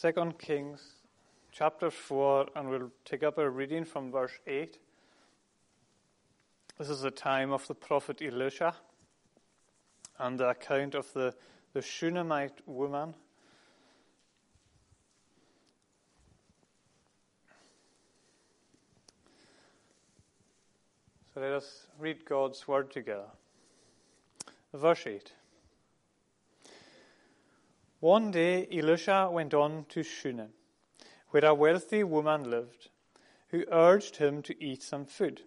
2 Kings chapter 4, and we'll take up a reading from verse 8. This is the time of the prophet Elisha and the account of the, the Shunammite woman. So let us read God's word together. Verse 8. One day Elisha went on to Shunem, where a wealthy woman lived, who urged him to eat some food.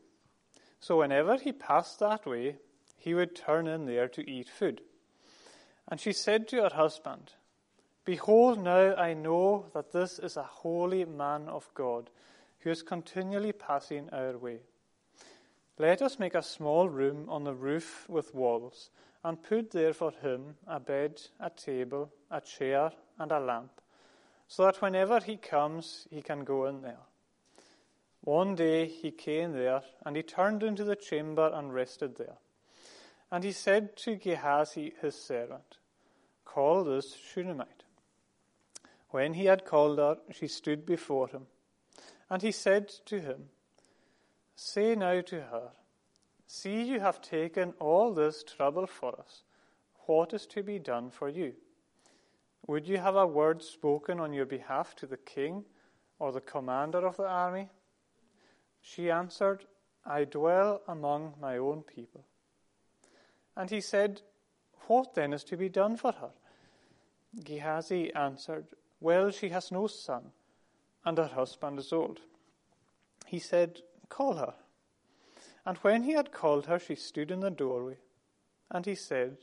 So whenever he passed that way, he would turn in there to eat food. And she said to her husband, Behold, now I know that this is a holy man of God, who is continually passing our way. Let us make a small room on the roof with walls and put there for him a bed, a table, a chair, and a lamp, so that whenever he comes, he can go in there. One day he came there, and he turned into the chamber and rested there. And he said to Gehazi his servant, Call this Shunammite. When he had called her, she stood before him. And he said to him, Say now to her, See, you have taken all this trouble for us. What is to be done for you? Would you have a word spoken on your behalf to the king or the commander of the army? She answered, I dwell among my own people. And he said, What then is to be done for her? Gehazi answered, Well, she has no son, and her husband is old. He said, Call her. And when he had called her, she stood in the doorway. And he said,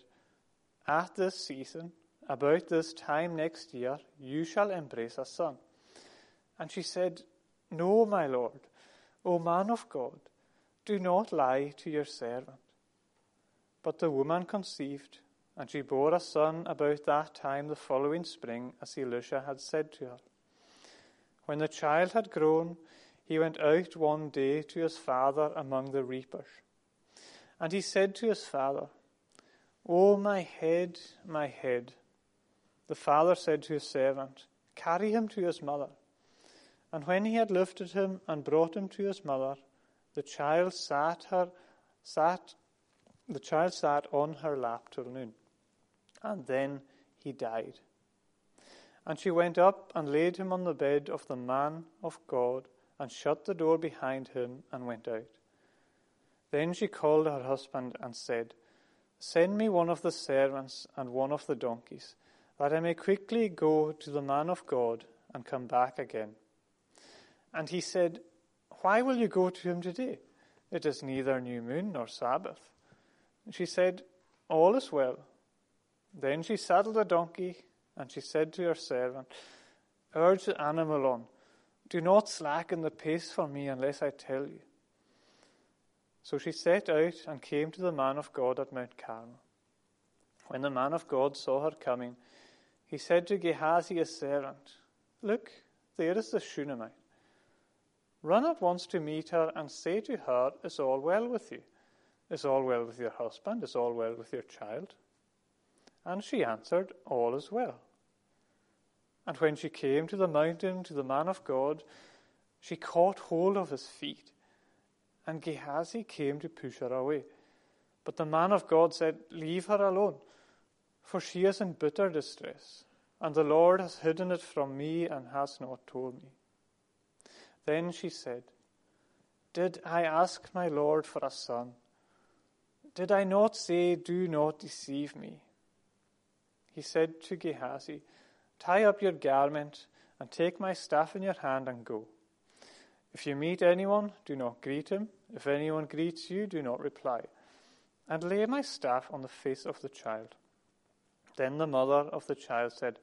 At this season, about this time next year, you shall embrace a son. And she said, No, my Lord, O man of God, do not lie to your servant. But the woman conceived, and she bore a son about that time the following spring, as Elisha had said to her. When the child had grown, he went out one day to his father among the reapers. And he said to his father, O my head, my head. The father said to his servant, Carry him to his mother. And when he had lifted him and brought him to his mother, the child sat her sat the child sat on her lap till noon. And then he died. And she went up and laid him on the bed of the man of God and shut the door behind him and went out. Then she called her husband and said, Send me one of the servants and one of the donkeys, that I may quickly go to the man of God and come back again. And he said, Why will you go to him today? It is neither new moon nor Sabbath. She said, All is well. Then she saddled a donkey, and she said to her servant, Urge the animal on do not slacken the pace for me unless I tell you. So she set out and came to the man of God at Mount Carmel. When the man of God saw her coming, he said to Gehazi his servant, Look, there is the Shunammite. Run at once to meet her and say to her, Is all well with you? Is all well with your husband? Is all well with your child? And she answered, All is well. And when she came to the mountain to the man of God, she caught hold of his feet. And Gehazi came to push her away. But the man of God said, Leave her alone, for she is in bitter distress, and the Lord has hidden it from me and has not told me. Then she said, Did I ask my Lord for a son? Did I not say, Do not deceive me? He said to Gehazi, Tie up your garment and take my staff in your hand and go. If you meet anyone, do not greet him. If anyone greets you, do not reply. And lay my staff on the face of the child. Then the mother of the child said,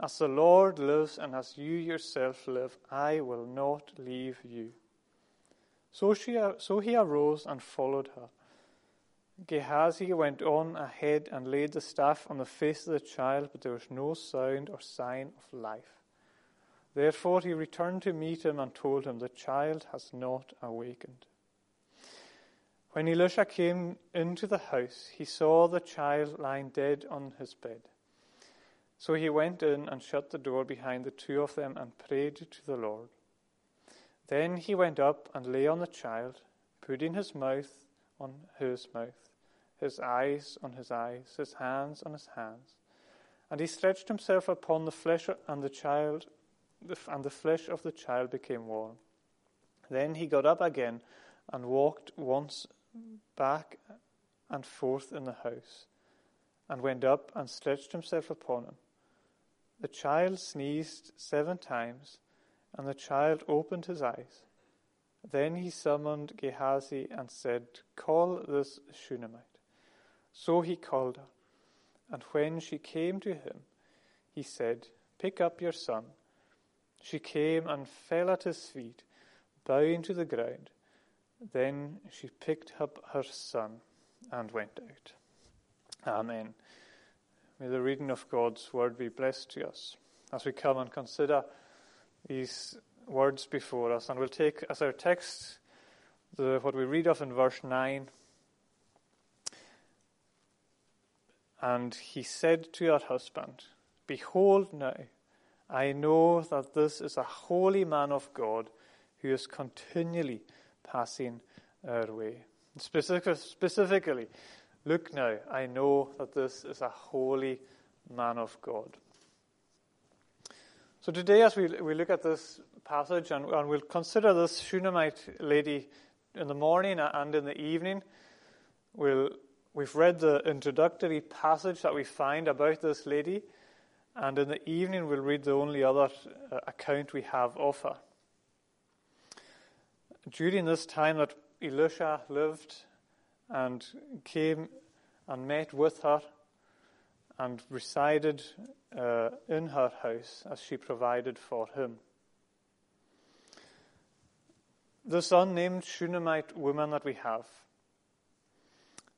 As the Lord lives and as you yourself live, I will not leave you. So, she, so he arose and followed her. Gehazi went on ahead and laid the staff on the face of the child, but there was no sound or sign of life. Therefore he returned to meet him and told him, The child has not awakened. When Elisha came into the house, he saw the child lying dead on his bed. So he went in and shut the door behind the two of them and prayed to the Lord. Then he went up and lay on the child, putting his mouth on his mouth, his eyes on his eyes, his hands on his hands. And he stretched himself upon the flesh and the child, and the flesh of the child became warm. Then he got up again and walked once back and forth in the house, and went up and stretched himself upon him. The child sneezed seven times, and the child opened his eyes. Then he summoned Gehazi and said, Call this Shunammite. So he called her. And when she came to him, he said, Pick up your son. She came and fell at his feet, bowing to the ground. Then she picked up her son and went out. Amen. May the reading of God's word be blessed to us as we come and consider these words before us. And we'll take as our text the, what we read of in verse 9. And he said to her husband, Behold now, I know that this is a holy man of God who is continually passing our way. Specific, specifically, Look now, I know that this is a holy man of God. So today, as we, we look at this passage and, and we'll consider this Shunammite lady in the morning and in the evening, we'll, we've read the introductory passage that we find about this lady, and in the evening we'll read the only other uh, account we have of her. During this time that Elisha lived and came and met with her and resided uh, in her house as she provided for him. This unnamed Shunammite woman that we have,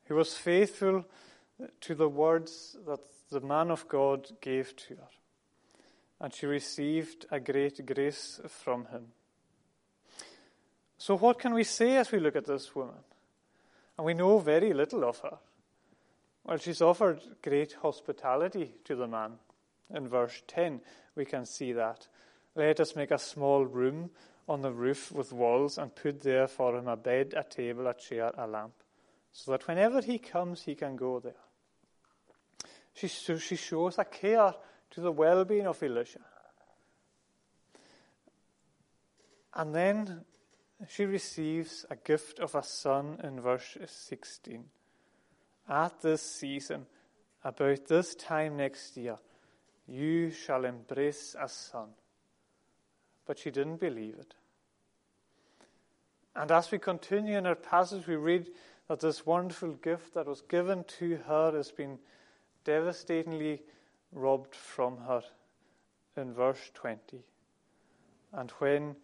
who was faithful to the words that the man of God gave to her, and she received a great grace from him. So, what can we say as we look at this woman? And we know very little of her. Well, she's offered great hospitality to the man. In verse 10, we can see that. Let us make a small room on the roof with walls and put there for him a bed, a table, a chair, a lamp, so that whenever he comes, he can go there. She, she shows a care to the well being of Elisha. And then she receives a gift of a son in verse 16. At this season, about this time next year, you shall embrace a son. But she didn't believe it. And as we continue in our passage, we read that this wonderful gift that was given to her has been devastatingly robbed from her in verse 20. And when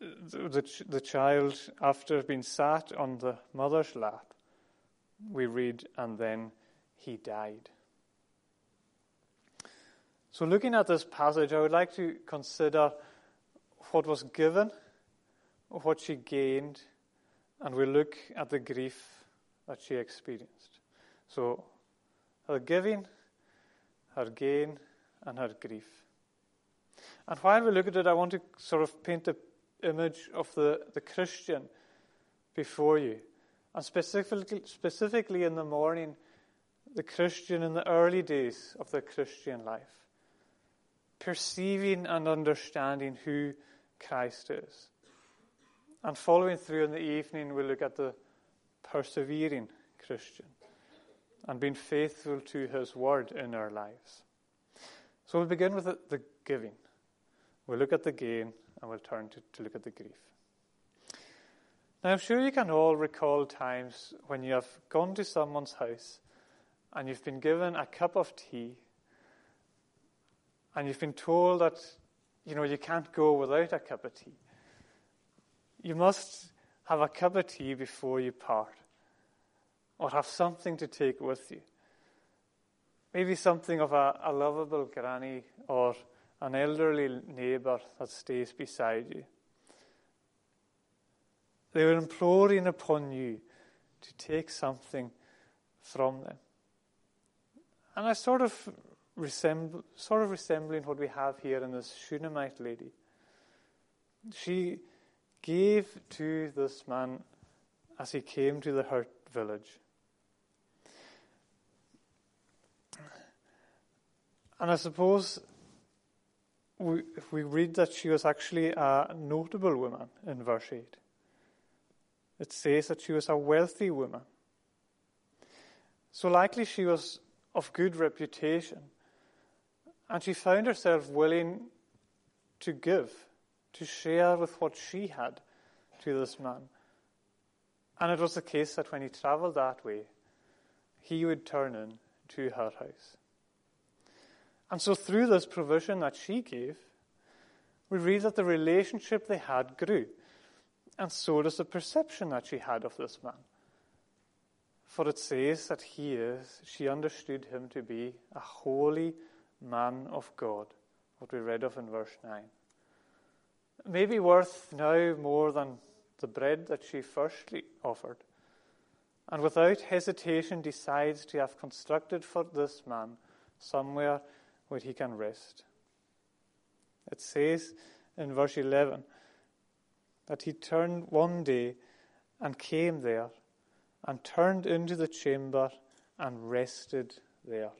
the, the child, after being sat on the mother's lap, we read, and then he died. So, looking at this passage, I would like to consider what was given, what she gained, and we look at the grief that she experienced. So, her giving, her gain, and her grief. And while we look at it, I want to sort of paint the image of the, the Christian before you. And specifically, specifically in the morning, the Christian in the early days of the Christian life, perceiving and understanding who Christ is. And following through in the evening, we look at the persevering Christian and being faithful to his word in our lives. So we'll begin with the, the giving. We'll look at the gain and we'll turn to, to look at the grief. Now, I'm sure you can all recall times when you have gone to someone's house and you've been given a cup of tea and you've been told that, you know, you can't go without a cup of tea. You must have a cup of tea before you part or have something to take with you. Maybe something of a, a lovable granny or an elderly neighbour that stays beside you. They were imploring upon you to take something from them. And I sort of resemble, sort of resembling what we have here in this Shunammite lady. She gave to this man as he came to the hurt village. And I suppose we, if we read that she was actually a notable woman in verse 8, it says that she was a wealthy woman. So likely she was of good reputation. And she found herself willing to give, to share with what she had to this man. And it was the case that when he travelled that way, he would turn in to her house. And so, through this provision that she gave, we read that the relationship they had grew. And so does the perception that she had of this man. For it says that he is, she understood him to be a holy man of God, what we read of in verse 9. Maybe worth now more than the bread that she firstly offered, and without hesitation decides to have constructed for this man somewhere where he can rest. It says in verse 11 that he turned one day and came there and turned into the chamber and rested there.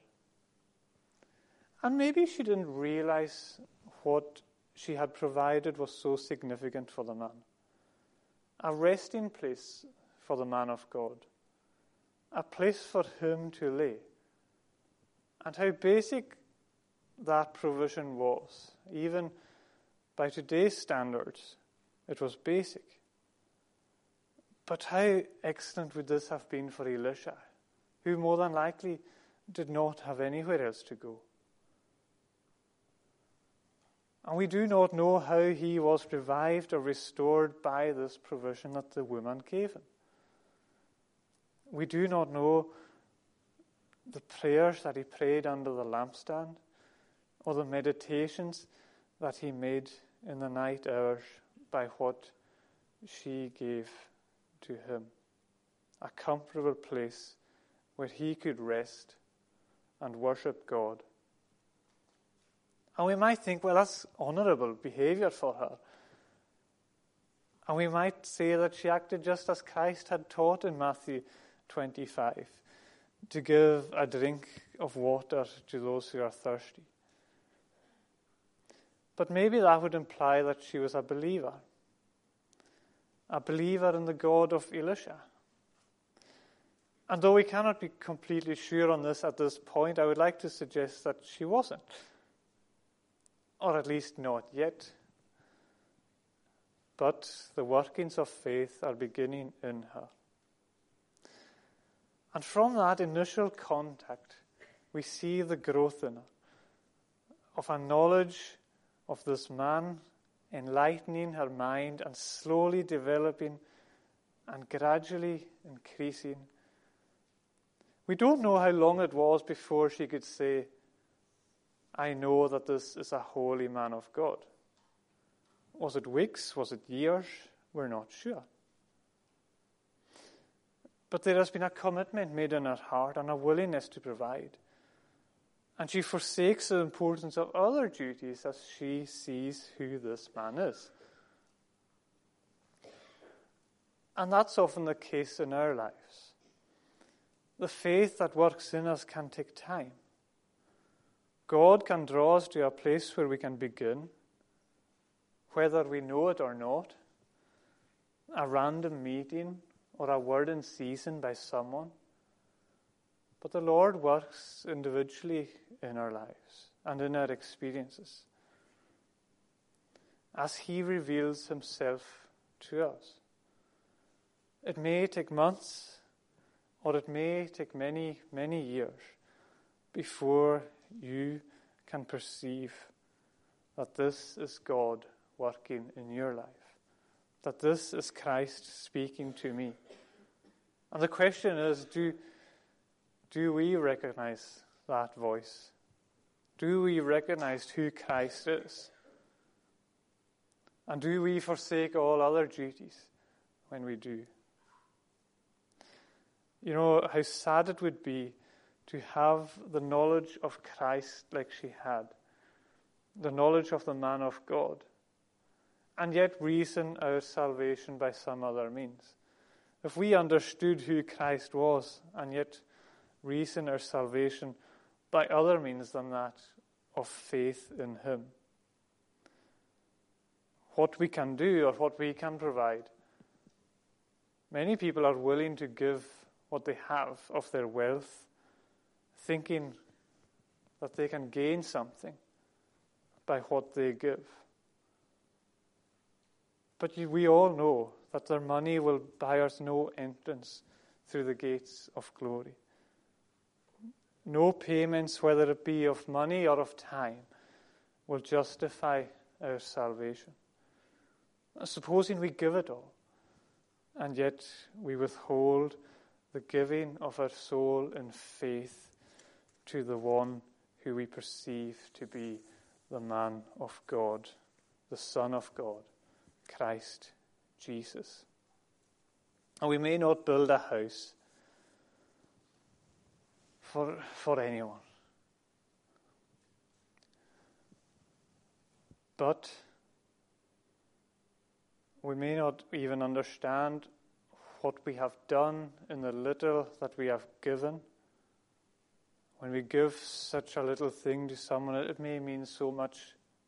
And maybe she didn't realize what she had provided was so significant for the man. A resting place for the man of God, a place for him to lay. And how basic that provision was, even by today's standards, it was basic. But how excellent would this have been for Elisha, who more than likely did not have anywhere else to go? And we do not know how he was revived or restored by this provision that the woman gave him. We do not know the prayers that he prayed under the lampstand or the meditations that he made in the night hours by what she gave to him a comfortable place where he could rest and worship God. And we might think, well, that's honorable behavior for her. And we might say that she acted just as Christ had taught in Matthew 25 to give a drink of water to those who are thirsty. But maybe that would imply that she was a believer a believer in the God of Elisha. And though we cannot be completely sure on this at this point, I would like to suggest that she wasn't. Or at least not yet. But the workings of faith are beginning in her. And from that initial contact, we see the growth in her of a knowledge of this man enlightening her mind and slowly developing and gradually increasing. We don't know how long it was before she could say, I know that this is a holy man of God. Was it weeks? Was it years? We're not sure. But there has been a commitment made in her heart and a willingness to provide. And she forsakes the importance of other duties as she sees who this man is. And that's often the case in our lives. The faith that works in us can take time. God can draw us to a place where we can begin, whether we know it or not, a random meeting or a word in season by someone but the Lord works individually in our lives and in our experiences as He reveals Himself to us. It may take months or it may take many, many years before you can perceive that this is God working in your life, that this is Christ speaking to me. And the question is do do we recognize that voice? Do we recognize who Christ is? And do we forsake all other duties when we do? You know how sad it would be to have the knowledge of Christ like she had, the knowledge of the man of God, and yet reason our salvation by some other means. If we understood who Christ was and yet reason our salvation by other means than that of faith in Him, what we can do or what we can provide. Many people are willing to give what they have of their wealth, thinking that they can gain something by what they give. But we all know that their money will buy us no entrance through the gates of glory. No payments, whether it be of money or of time, will justify our salvation. Supposing we give it all, and yet we withhold the giving of our soul in faith to the one who we perceive to be the man of God, the Son of God, Christ Jesus. And we may not build a house for, for anyone. But we may not even understand what we have done in the little that we have given. When we give such a little thing to someone, it may mean so much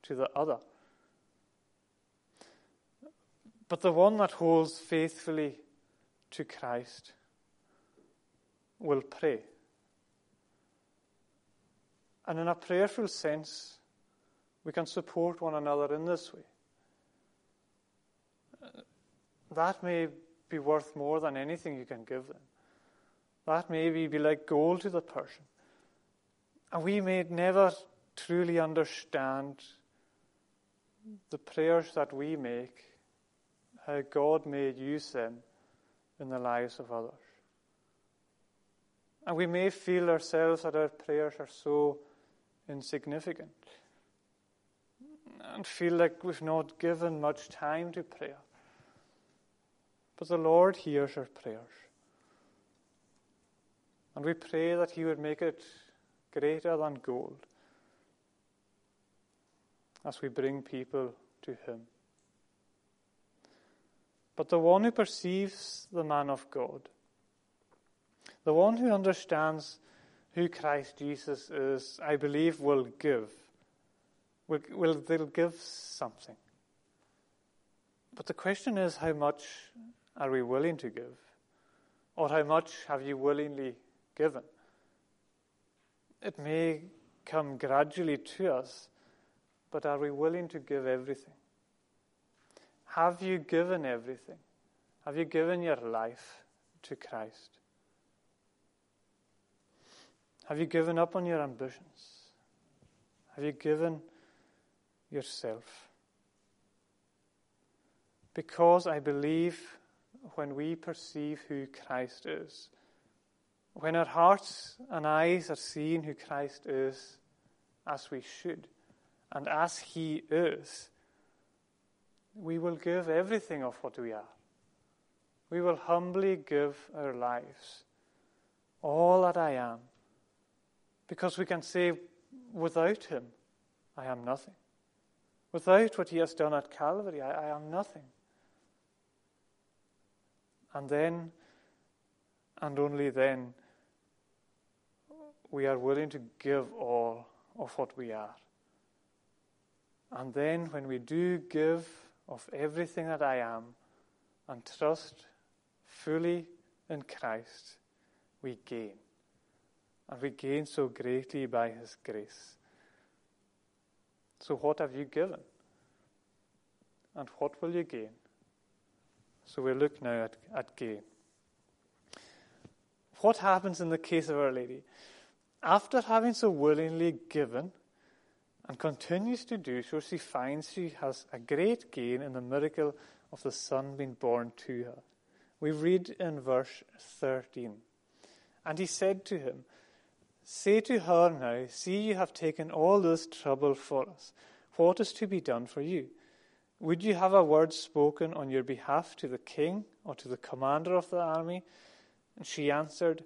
to the other. But the one that holds faithfully to Christ will pray. And in a prayerful sense, we can support one another in this way. That may be worth more than anything you can give them. That may be like gold to the person. And we may never truly understand the prayers that we make, how God may use them in the lives of others. And we may feel ourselves that our prayers are so insignificant and feel like we've not given much time to prayer. But the Lord hears our prayers. And we pray that He would make it greater than gold as we bring people to Him. But the one who perceives the man of God, the one who understands who Christ Jesus is, I believe, will give. Will, will they'll give something. But the question is, how much are we willing to give? Or how much have you willingly given? It may come gradually to us, but are we willing to give everything? Have you given everything? Have you given your life to Christ? Have you given up on your ambitions? Have you given yourself? Because I believe when we perceive who Christ is, when our hearts and eyes are seeing who Christ is as we should, and as He is, we will give everything of what we are. We will humbly give our lives, all that I am, because we can say, without Him, I am nothing. Without what He has done at Calvary, I, I am nothing. And then, and only then, we are willing to give all of what we are. And then, when we do give of everything that I am and trust fully in Christ, we gain. And we gain so greatly by His grace. So, what have you given? And what will you gain? So we'll look now at, at gain. What happens in the case of Our Lady? After having so willingly given and continues to do so, she finds she has a great gain in the miracle of the Son being born to her. We read in verse 13 And he said to him, Say to her now, See, you have taken all this trouble for us. What is to be done for you? Would you have a word spoken on your behalf to the king or to the commander of the army? And she answered,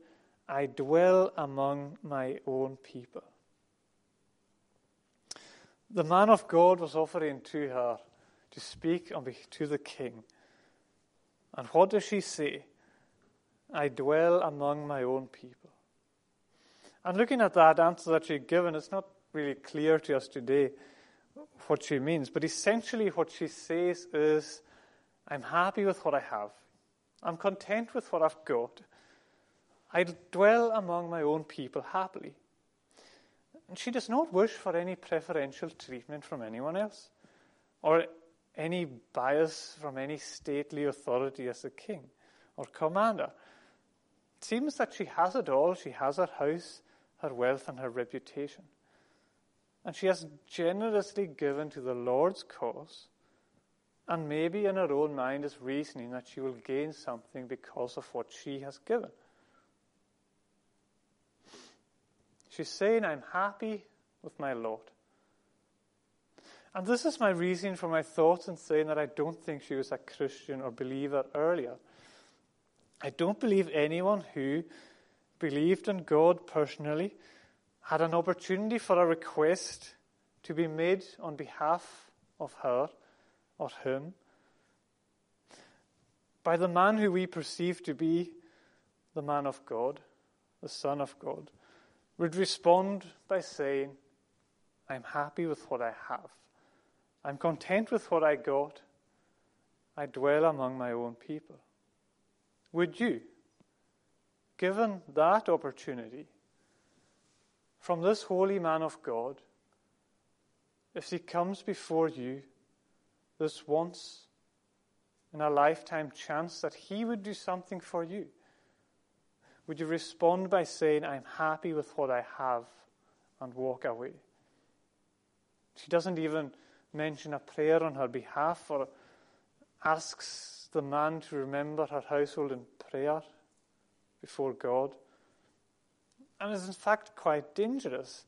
I dwell among my own people. The man of God was offering to her to speak to the king. And what does she say? I dwell among my own people. And looking at that answer that she's given, it's not really clear to us today what she means. But essentially, what she says is, I'm happy with what I have. I'm content with what I've got. I dwell among my own people happily. And she does not wish for any preferential treatment from anyone else or any bias from any stately authority as a king or commander. It seems that she has it all. She has her house, her wealth, and her reputation. And she has generously given to the Lord's cause, and maybe in her own mind is reasoning that she will gain something because of what she has given. She's saying, I'm happy with my Lord. And this is my reason for my thoughts in saying that I don't think she was a Christian or believer earlier. I don't believe anyone who believed in God personally had an opportunity for a request to be made on behalf of her or him by the man who we perceive to be the man of God, the Son of God would respond by saying, I'm happy with what I have. I'm content with what I got. I dwell among my own people. Would you, given that opportunity from this holy man of God, if he comes before you this once in a lifetime chance that he would do something for you, would you respond by saying, I'm happy with what I have and walk away? She doesn't even mention a prayer on her behalf or asks the man to remember her household in prayer before God. And it's in fact quite dangerous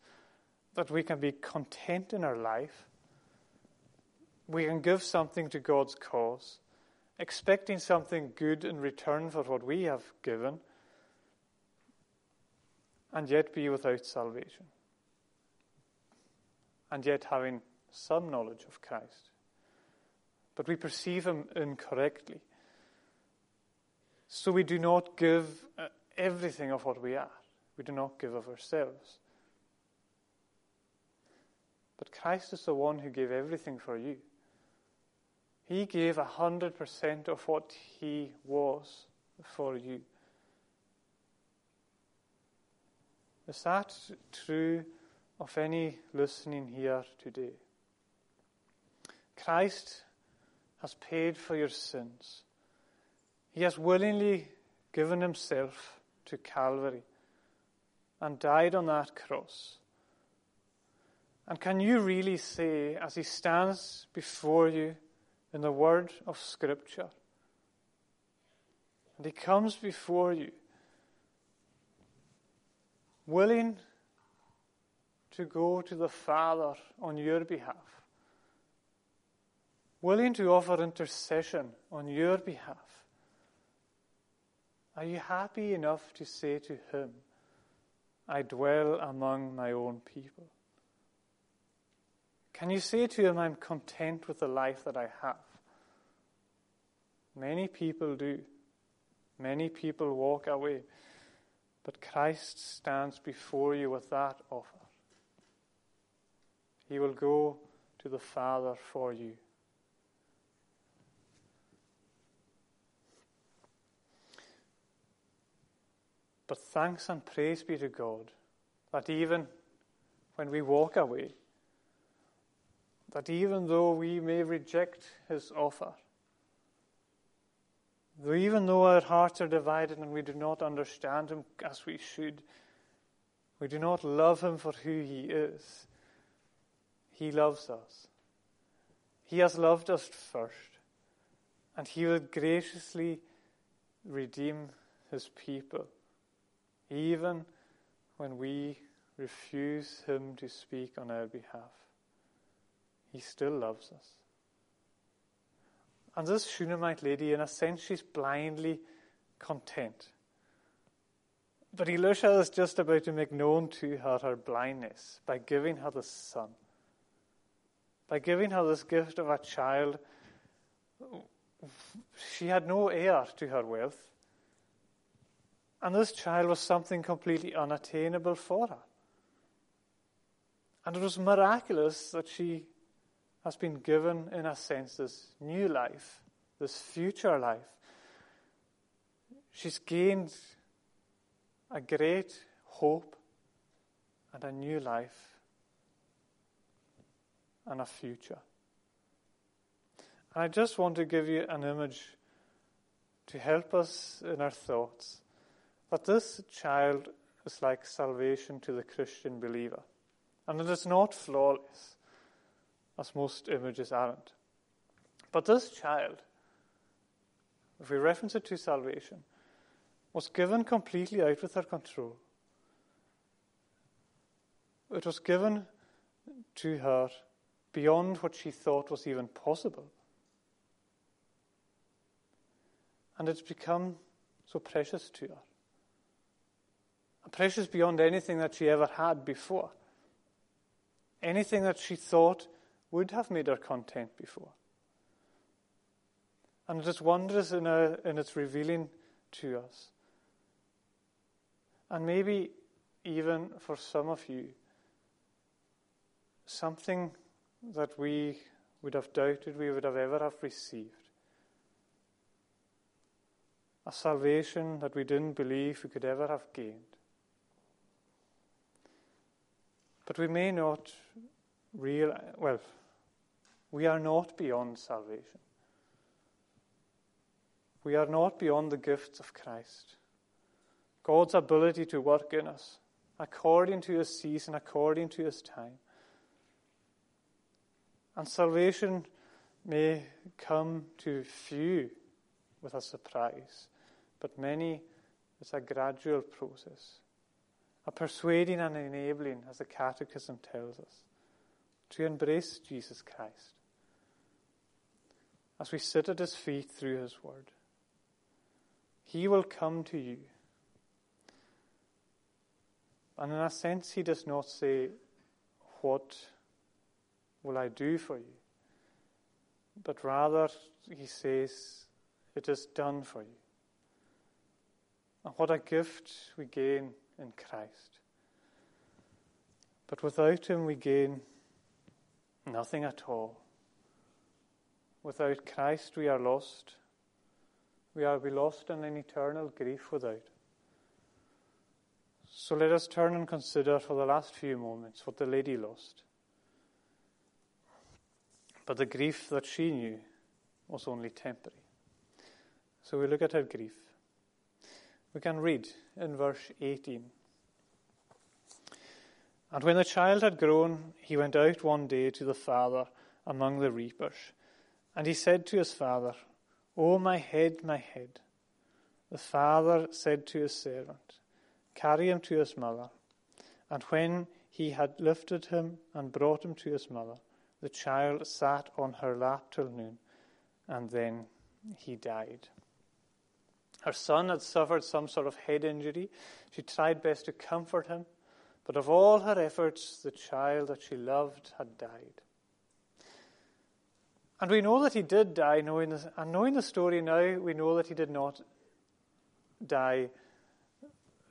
that we can be content in our life. We can give something to God's cause, expecting something good in return for what we have given, and yet be without salvation, and yet having some knowledge of Christ. But we perceive him incorrectly. So we do not give uh, everything of what we are. We do not give of ourselves. But Christ is the one who gave everything for you. He gave a hundred percent of what he was for you. Is that true of any listening here today? Christ has paid for your sins. He has willingly given himself to Calvary and died on that cross. And can you really say, as he stands before you in the word of Scripture, and he comes before you willing to go to the Father on your behalf, willing to offer intercession on your behalf, are you happy enough to say to Him, I dwell among my own people? Can you say to Him, I'm content with the life that I have? Many people do. Many people walk away. But Christ stands before you with that offer. He will go to the Father for you. But thanks and praise be to God that even when we walk away, that even though we may reject his offer, Though even though our hearts are divided and we do not understand Him as we should, we do not love Him for who He is, He loves us. He has loved us first, and He will graciously redeem His people, even when we refuse Him to speak on our behalf. He still loves us. And this Shunammite lady, in a sense, she's blindly content. But Elisha is just about to make known to her her blindness by giving her the son. By giving her this gift of a child, she had no heir to her wealth. And this child was something completely unattainable for her. And it was miraculous that she has been given, in a sense, this new life, this future life. She's gained a great hope and a new life and a future. And I just want to give you an image to help us in our thoughts that this child is like salvation to the Christian believer. And it is not flawless, as most images aren't. But this child, if we reference it to salvation, was given completely out with her control. It was given to her beyond what she thought was even possible. And it's become so precious to her. Precious beyond anything that she ever had before. Anything that she thought would have made her content before. And it is wondrous in, a, in its revealing to us. And maybe even for some of you, something that we would have doubted we would have ever have received. A salvation that we didn't believe we could ever have gained. But we may not realize, well, we are not beyond salvation. We are not beyond the gifts of Christ. God's ability to work in us according to his season, according to his time. And salvation may come to few with a surprise, but many it's a gradual process, a persuading and enabling, as the Catechism tells us, to embrace Jesus Christ as we sit at his feet through his word. He will come to you. And in a sense, he does not say, What will I do for you? But rather, he says, It is done for you. And what a gift we gain in Christ. But without him, we gain nothing at all. Without Christ, we are lost. We are be lost in an eternal grief without. So let us turn and consider for the last few moments what the lady lost. But the grief that she knew was only temporary. So we look at her grief. We can read in verse 18. And when the child had grown, he went out one day to the father among the reapers. And he said to his father, O my head, my head. The father said to his servant, Carry him to his mother. And when he had lifted him and brought him to his mother, the child sat on her lap till noon, and then he died. Her son had suffered some sort of head injury. She tried best to comfort him, but of all her efforts, the child that she loved had died. And we know that he did die, knowing this, and knowing the story now, we know that he did not die.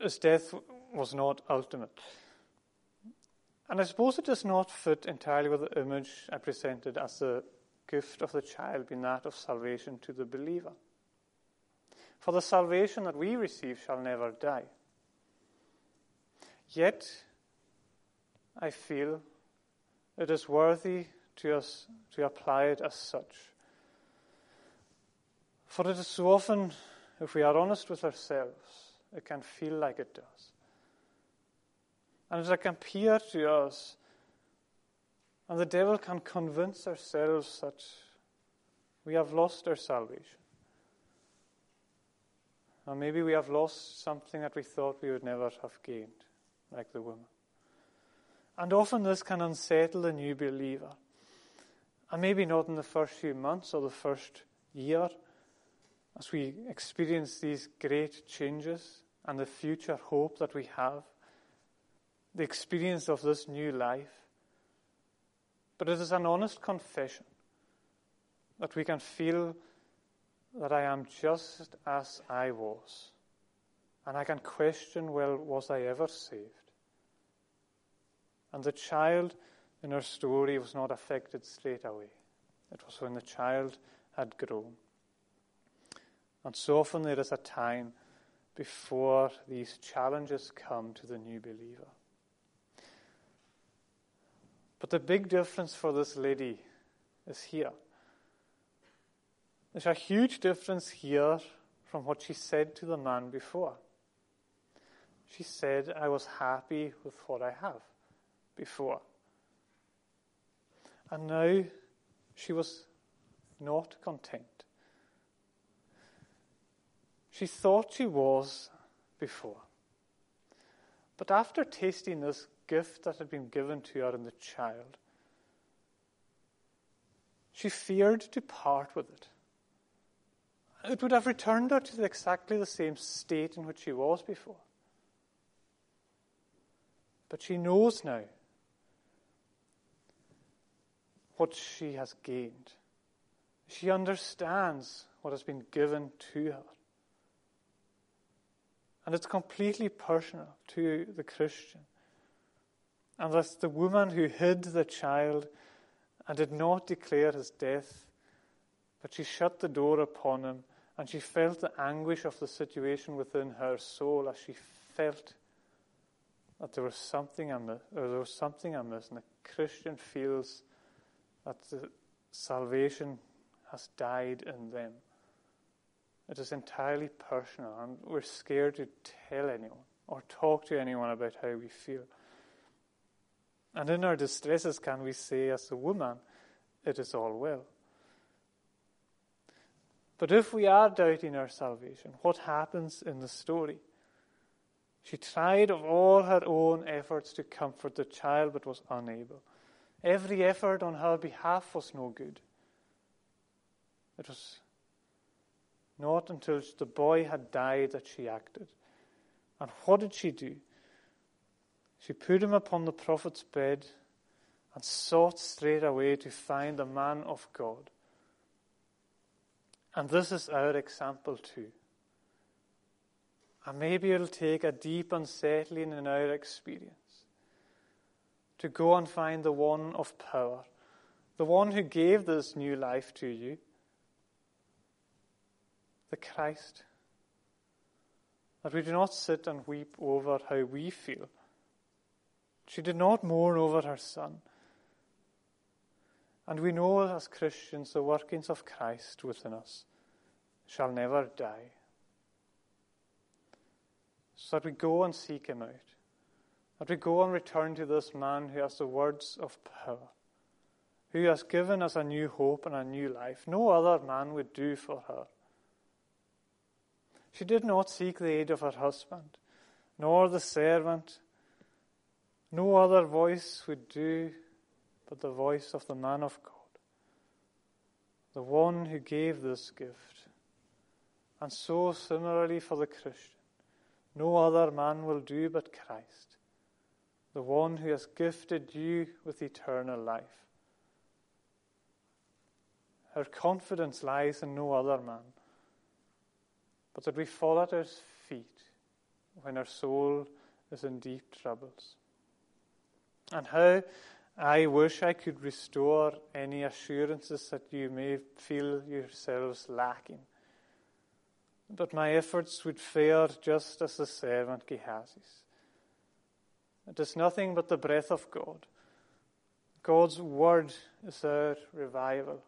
His death was not ultimate. And I suppose it does not fit entirely with the image I presented as the gift of the child being that of salvation to the believer. For the salvation that we receive shall never die. Yet, I feel it is worthy to us to apply it as such. For it is so often, if we are honest with ourselves, it can feel like it does. And it can appear to us, and the devil can convince ourselves that we have lost our salvation. Or maybe we have lost something that we thought we would never have gained, like the woman. And often this can unsettle the new believer. And maybe not in the first few months or the first year, as we experience these great changes and the future hope that we have, the experience of this new life. But it is an honest confession that we can feel that I am just as I was. And I can question, well, was I ever saved? And the child in her story was not affected straight away. It was when the child had grown. And so often there is a time before these challenges come to the new believer. But the big difference for this lady is here. There's a huge difference here from what she said to the man before. She said, I was happy with what I have before. And now she was not content. She thought she was before. But after tasting this gift that had been given to her in the child, she feared to part with it. It would have returned her to exactly the same state in which she was before. But she knows now what she has gained. She understands what has been given to her. And it's completely personal to the Christian. And that's the woman who hid the child and did not declare his death, but she shut the door upon him and she felt the anguish of the situation within her soul as she felt that there was something amiss, or there was something amiss, and the Christian feels that the salvation has died in them. It is entirely personal, and we're scared to tell anyone or talk to anyone about how we feel. And in our distresses, can we say, as a woman, it is all well? But if we are doubting our salvation, what happens in the story? She tried of all her own efforts to comfort the child, but was unable. Every effort on her behalf was no good. It was not until the boy had died that she acted. And what did she do? She put him upon the prophet's bed and sought straight away to find the man of God. And this is our example too. And maybe it'll take a deep unsettling in our experience to go and find the one of power, the one who gave this new life to you, the Christ. That we do not sit and weep over how we feel. She did not mourn over her son. And we know as Christians the workings of Christ within us shall never die. So that we go and seek him out. That we go and return to this man who has the words of power, who has given us a new hope and a new life. No other man would do for her. She did not seek the aid of her husband, nor the servant. No other voice would do but the voice of the man of God, the one who gave this gift. And so, similarly for the Christian, no other man will do but Christ, the one who has gifted you with eternal life. Our confidence lies in no other man, but that we fall at his feet when our soul is in deep troubles. And how I wish I could restore any assurances that you may feel yourselves lacking. But my efforts would fare just as the servant Gehazi's. It is nothing but the breath of God. God's word is our revival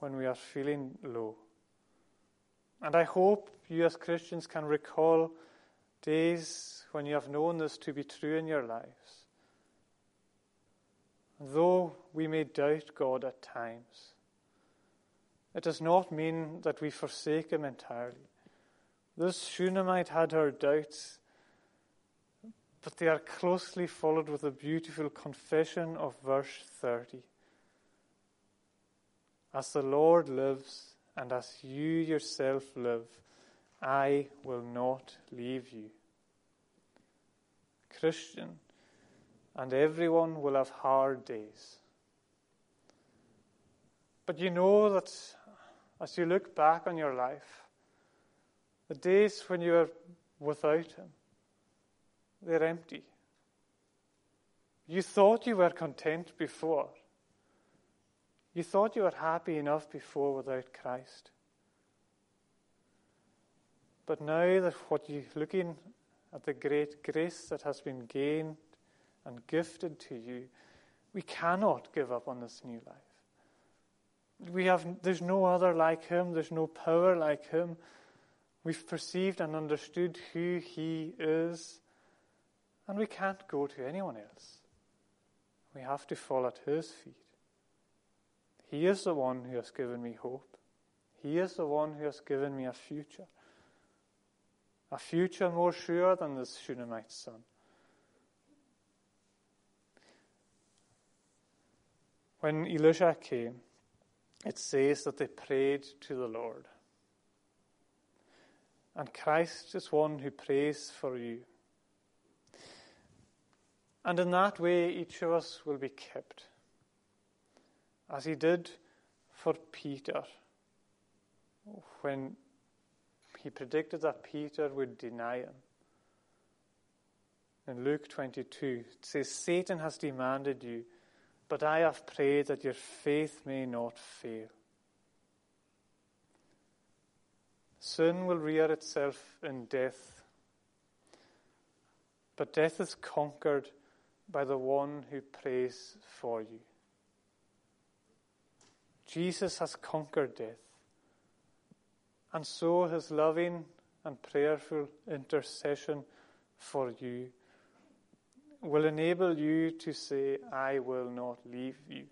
when we are feeling low. And I hope you as Christians can recall days when you have known this to be true in your lives though we may doubt God at times, it does not mean that we forsake Him entirely. This Shunammite had her doubts, but they are closely followed with a beautiful confession of verse 30. As the Lord lives, and as you yourself live, I will not leave you. Christian, and everyone will have hard days. But you know that as you look back on your life, the days when you are without Him, they're empty. You thought you were content before. You thought you were happy enough before without Christ. But now that what you're looking at the great grace that has been gained and gifted to you, we cannot give up on this new life. We have, there's no other like him, there's no power like him. We've perceived and understood who he is, and we can't go to anyone else. We have to fall at his feet. He is the one who has given me hope. He is the one who has given me a future. A future more sure than this Shunammite son. When Elisha came, it says that they prayed to the Lord. And Christ is one who prays for you. And in that way, each of us will be kept as he did for Peter when he predicted that Peter would deny him. In Luke 22, it says, Satan has demanded you, but I have prayed that your faith may not fail. Sin will rear itself in death, but death is conquered by the one who prays for you. Jesus has conquered death. And so his loving and prayerful intercession for you will enable you to say, I will not leave you.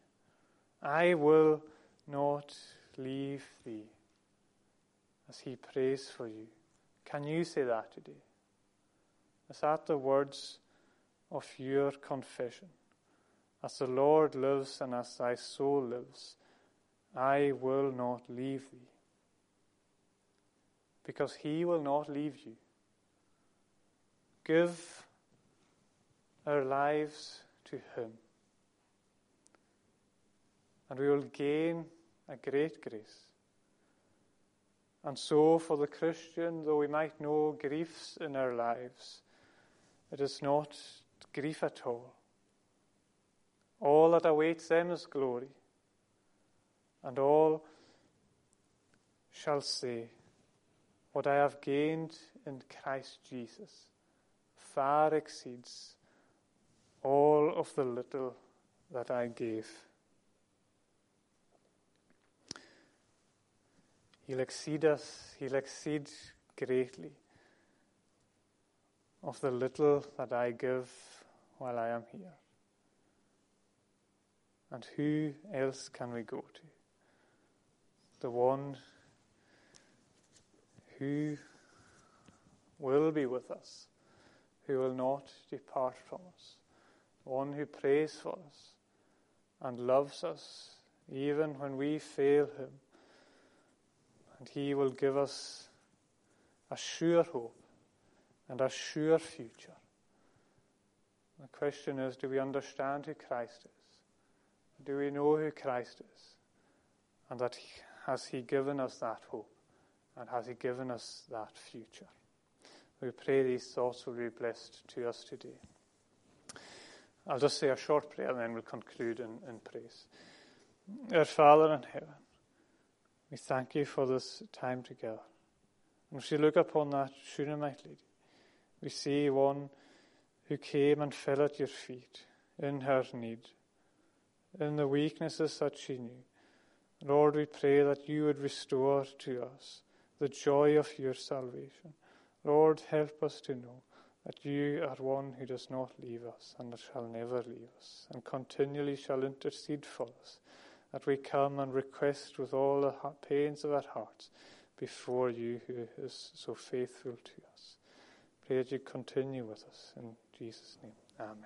I will not leave thee. As he prays for you. Can you say that today? Is that the words of your confession? As the Lord lives and as thy soul lives, I will not leave thee. Because he will not leave you. Give our lives to him. And we will gain a great grace. And so, for the Christian, though we might know griefs in our lives, it is not grief at all. All that awaits them is glory and all shall say, What I have gained in Christ Jesus far exceeds all of the little that I gave. He'll exceed us, He'll exceed greatly of the little that I give while I am here. And who else can we go to? the one who will be with us, who will not depart from us, the one who prays for us and loves us even when we fail him. And he will give us a sure hope and a sure future. The question is do we understand who Christ is? Do we know who Christ is? And that has He given us that hope? And has He given us that future? We pray these thoughts will be blessed to us today. I'll just say a short prayer and then we'll conclude in, in praise. Our Father in heaven, we thank you for this time together. And as we look upon that Shunammite lady, we see one who came and fell at your feet in her need, in the weaknesses that she knew. Lord, we pray that you would restore to us the joy of your salvation. Lord, help us to know that you are one who does not leave us and that shall never leave us, and continually shall intercede for us, that we come and request with all the pains of our hearts before you who is so faithful to us. Pray that you continue with us. In Jesus' name, amen.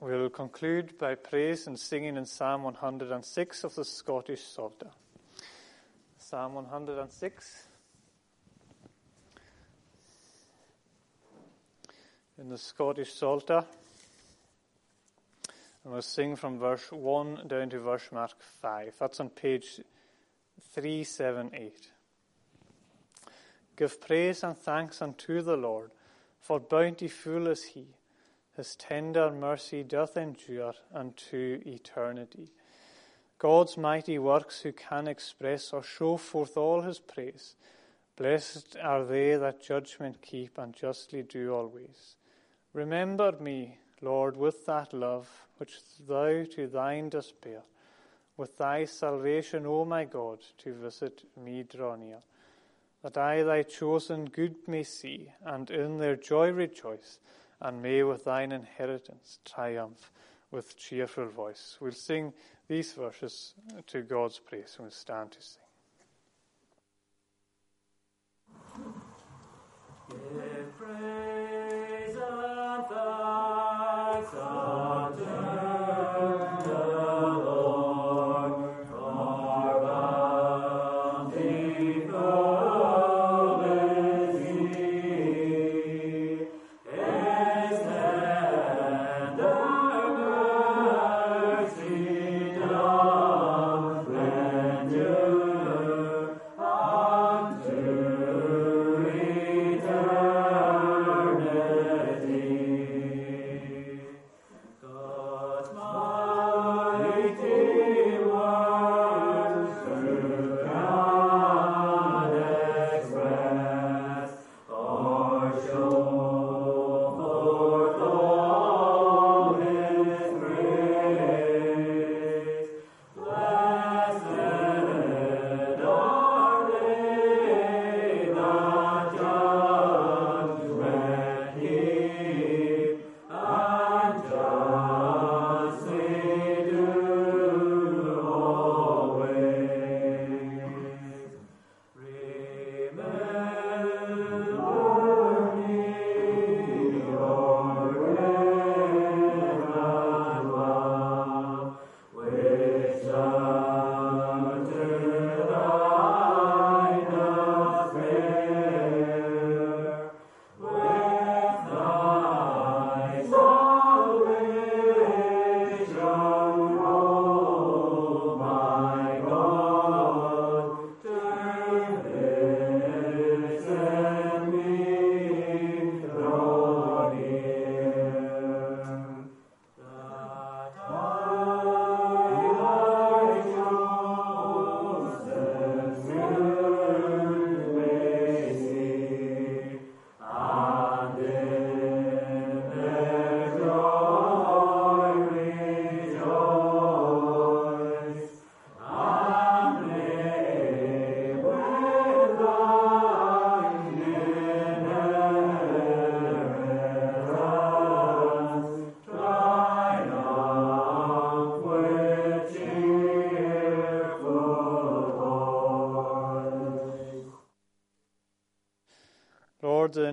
We'll conclude by praise and singing in Psalm 106 of the Scottish Psalter. Psalm 106. In the Scottish Psalter. And we'll sing from verse 1 down to verse mark 5. That's on page 378. Give praise and thanks unto the Lord, for bountiful is he. His tender mercy doth endure unto eternity. God's mighty works who can express or show forth all his praise. Blessed are they that judgment keep and justly do always. Remember me, Lord, with that love which thou to thine dost bear, with thy salvation, O my God, to visit me draw near, that I thy chosen good may see, and in their joy rejoice, and may with thine inheritance triumph with cheerful voice. We'll sing these verses to God's praise and we'll stand to sing. Give praise and thanks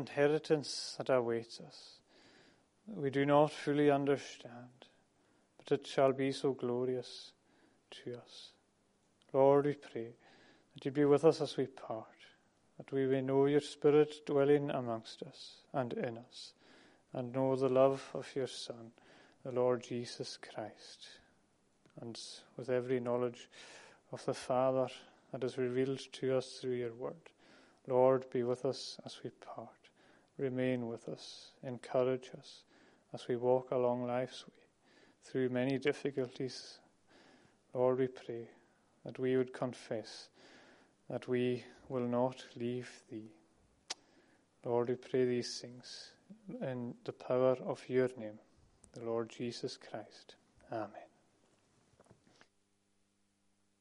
inheritance that awaits us, we do not fully understand, but it shall be so glorious to us. Lord, we pray that you be with us as we part, that we may know your Spirit dwelling amongst us and in us, and know the love of your Son, the Lord Jesus Christ, and with every knowledge of the Father that is revealed to us through your word. Lord, be with us as we part. Remain with us. Encourage us as we walk along life's way through many difficulties. Lord, we pray that we would confess that we will not leave thee. Lord, we pray these things in the power of your name, the Lord Jesus Christ. Amen.